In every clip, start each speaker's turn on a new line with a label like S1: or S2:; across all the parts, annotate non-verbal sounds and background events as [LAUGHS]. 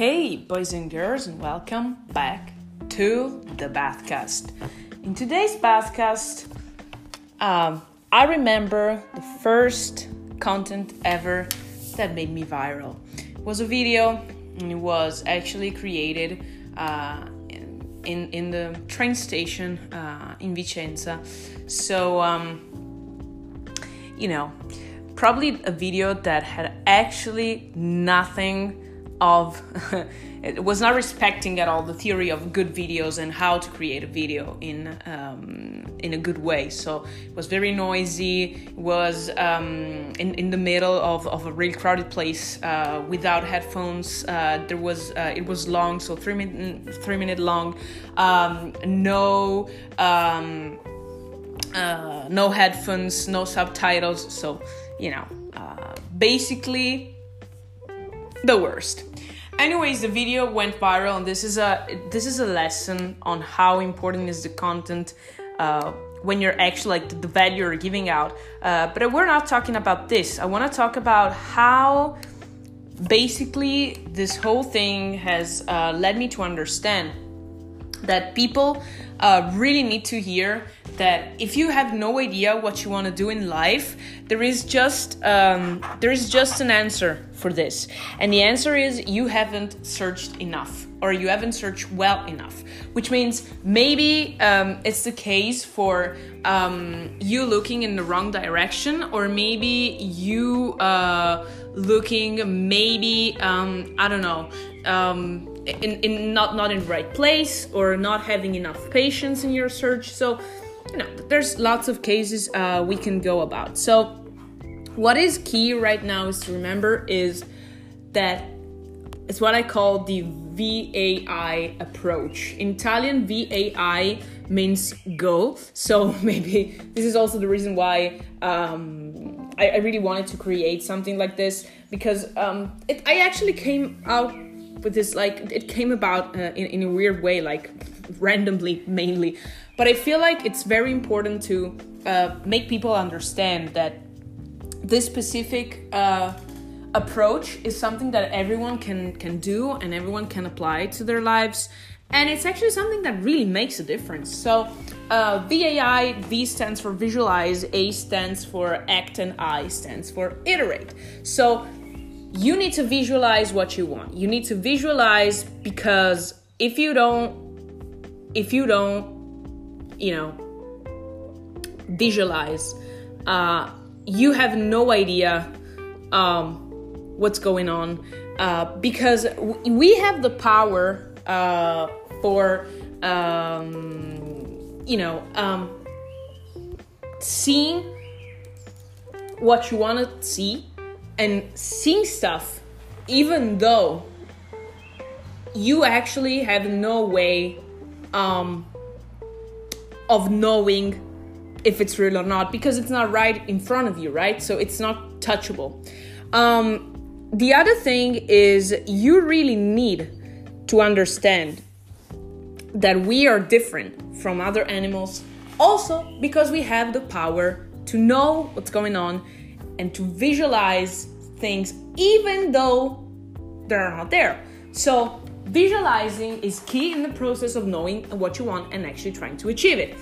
S1: Hey, boys and girls, and welcome back to the Bathcast. In today's Bathcast, um, I remember the first content ever that made me viral. It was a video, and it was actually created uh, in in the train station uh, in Vicenza. So, um, you know, probably a video that had actually nothing of [LAUGHS] it was not respecting at all the theory of good videos and how to create a video in um, in a good way. So it was very noisy. Was um, in in the middle of, of a really crowded place uh, without headphones. Uh, there was uh, it was long, so three minute three minute long. Um, no. Um, uh, no headphones, no subtitles, so you know, uh, basically the worst. Anyways, the video went viral, and this is a this is a lesson on how important is the content uh, when you're actually like the value you're giving out. Uh, but we're not talking about this. I want to talk about how basically this whole thing has uh, led me to understand that people uh, really need to hear that if you have no idea what you want to do in life, there is just um, there is just an answer for this, and the answer is you haven't searched enough or you haven't searched well enough. Which means maybe um, it's the case for um, you looking in the wrong direction, or maybe you uh, looking maybe um, I don't know um, in, in not not in the right place or not having enough patience in your search so you know there's lots of cases uh, we can go about. So what is key right now is to remember is that it's what i call the vai approach. In italian vai means go. So [LAUGHS] maybe this is also the reason why um, I, I, really wanted to create something like this because um, it, i actually came out with this like it came about uh, in, in a weird way like randomly mainly. But i feel like it's very important to uh, make people understand that this specific uh, approach is something that everyone can can do and everyone can apply to their lives. And it's actually something that really makes a difference. So uh, vai v stands for visualize a stands for act and i stands for iterate. So you need to visualize what you want. You need to visualize because if you don't, if you don't, you know, visualize, uh, you have no idea um, what's going on uh, because we have the power uh, for, um, you know, um, seeing what you want to see and seeing stuff even though you actually have no way um, of knowing if it's real or not because it's not right in front of you, right? So it's not touchable. Um, the other thing is you really need to understand that we are different from other animals also because we have the power to know what's going on and to visualize things even though they're not there. So, visualizing is key in the process of knowing what you want and actually trying to achieve it.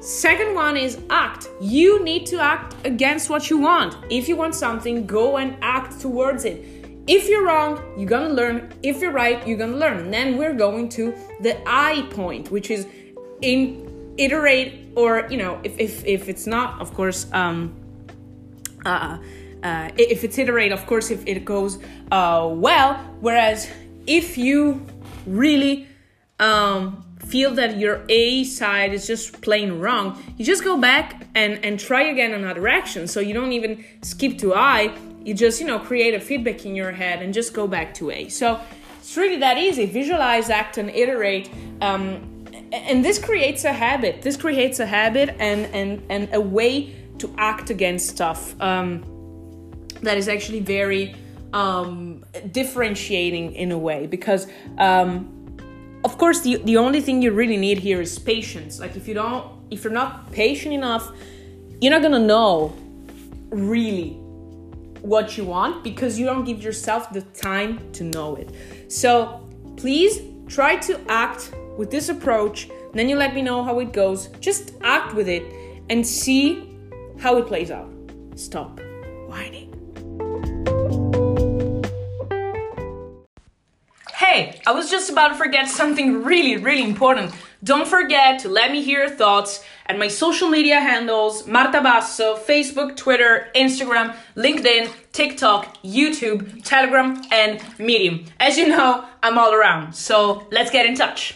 S1: Second one is act. You need to act against what you want. If you want something, go and act towards it. If you're wrong, you're gonna learn. If you're right, you're gonna learn. And then we're going to the I point, which is in iterate or you know, if if, if it's not, of course, um, uh, uh, if it's iterate, of course, if it goes uh, well. Whereas if you really um, feel that your A side is just plain wrong, you just go back and, and try again another action. So you don't even skip to I, you just, you know, create a feedback in your head and just go back to A. So it's really that easy. Visualize, act, and iterate. Um, and this creates a habit. This creates a habit and, and, and a way to act against stuff. Um, that is actually very um, differentiating in a way because um, of course the, the only thing you really need here is patience like if you don't if you're not patient enough you're not gonna know really what you want because you don't give yourself the time to know it. So please try to act with this approach. Then you let me know how it goes. Just act with it and see how it plays out. Stop whining. Hey, I was just about to forget something really, really important. Don't forget to let me hear your thoughts at my social media handles Marta Basso, Facebook, Twitter, Instagram, LinkedIn, TikTok, YouTube, Telegram, and Medium. As you know, I'm all around, so let's get in touch.